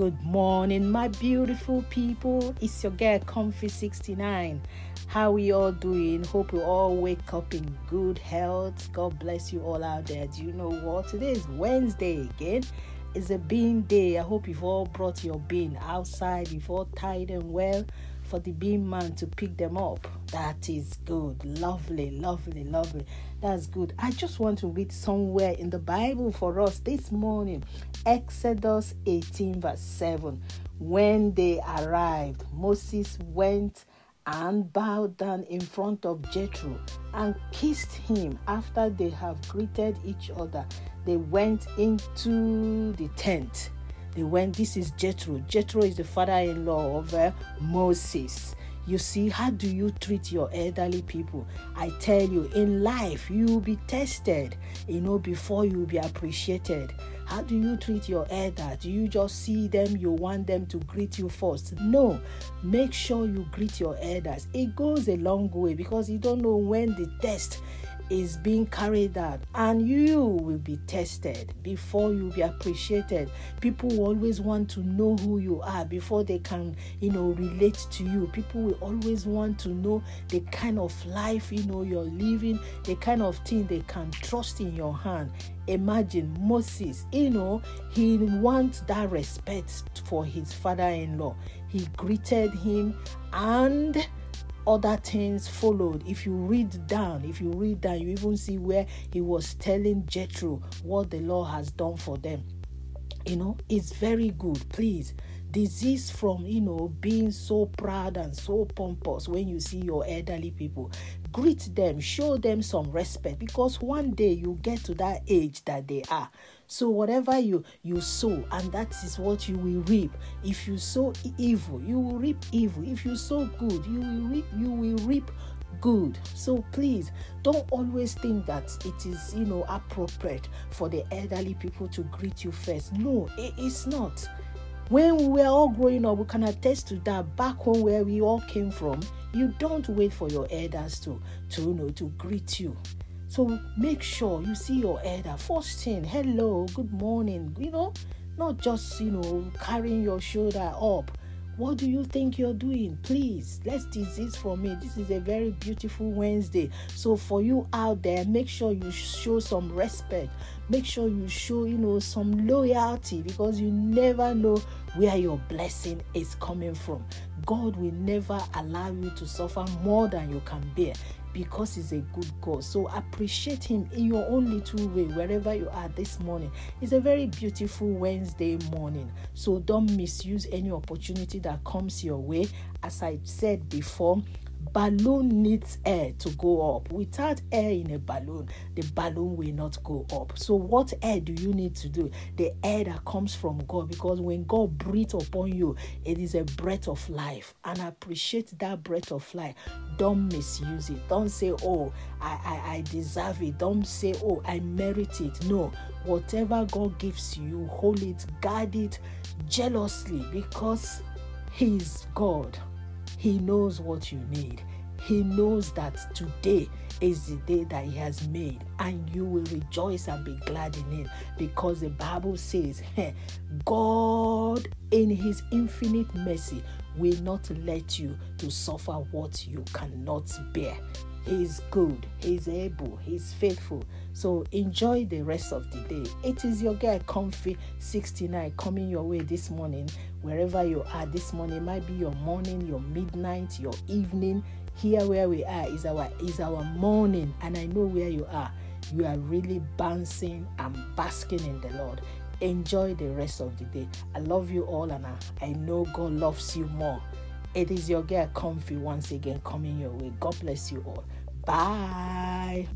Good morning, my beautiful people. It's your girl Comfy 69. How we all doing? Hope we all wake up in good health. God bless you all out there. Do you know what? Today is Wednesday again. It's a bean day. I hope you've all brought your bean outside. You've all tied them well for the bean man to pick them up. That is good. Lovely, lovely, lovely. That's good. I just want to read somewhere in the Bible for us this morning. Exodus 18, verse 7. When they arrived, Moses went and bowed down in front of Jethro and kissed him after they have greeted each other. They went into the tent they went, this is Jethro. Jethro is the father in law of uh, Moses. You see, how do you treat your elderly people? I tell you, in life, you will be tested, you know, before you will be appreciated. How do you treat your elders? Do you just see them, you want them to greet you first? No, make sure you greet your elders. It goes a long way because you don't know when the test is being carried out and you will be tested before you be appreciated. People always want to know who you are before they can you know relate to you. People will always want to know the kind of life you know you're living the kind of thing they can trust in your hand. Imagine moses you know he wants that respect for his father-in-law. He greeted him and other things followed. If you read down, if you read down, you even see where he was telling Jethro what the Lord has done for them. You know, it's very good. Please disease from you know being so proud and so pompous when you see your elderly people greet them show them some respect because one day you get to that age that they are so whatever you you sow, and that is what you will reap. If you sow evil, you will reap evil. If you sow good, you will reap you will reap good. So please don't always think that it is you know appropriate for the elderly people to greet you first. No, it is not. When we were all growing up, we can attest to that back home where we all came from. You don't wait for your elders to to you know to greet you. So make sure you see your elder first thing. Hello, good morning. You know, not just you know carrying your shoulder up. What do you think you're doing? Please, let's disease for me. This is a very beautiful Wednesday. So for you out there, make sure you show some respect. Make sure you show, you know, some loyalty because you never know where your blessing is coming from. God will never allow you to suffer more than you can bear because he's a good God. So appreciate him in your own little way, wherever you are this morning. It's a very beautiful Wednesday morning. So don't misuse any opportunity that comes your way. As I said before, balloon needs air to go up. Without air in a balloon, the balloon will not go up. So, what air do you need to do? The air that comes from God, because when God breathes upon you, it is a breath of life. And appreciate that breath of life. Don't misuse it. Don't say, Oh, I, I, I deserve it. Don't say, Oh, I merit it. No, whatever God gives you, hold it, guard it jealously because He is God. He knows what you need. He knows that today is the day that He has made, and you will rejoice and be glad in it because the Bible says, God, in His infinite mercy, will not let you to suffer what you cannot bear. He's good, He's able, He's faithful. So enjoy the rest of the day. It is your girl Comfy 69 coming your way this morning. Wherever you are this morning, it might be your morning, your midnight, your evening. Here where we are is our is our morning, and I know where you are. You are really bouncing and basking in the Lord. Enjoy the rest of the day. I love you all, and I, I know God loves you more. It is your girl Comfy once again coming your way. God bless you all. Bye.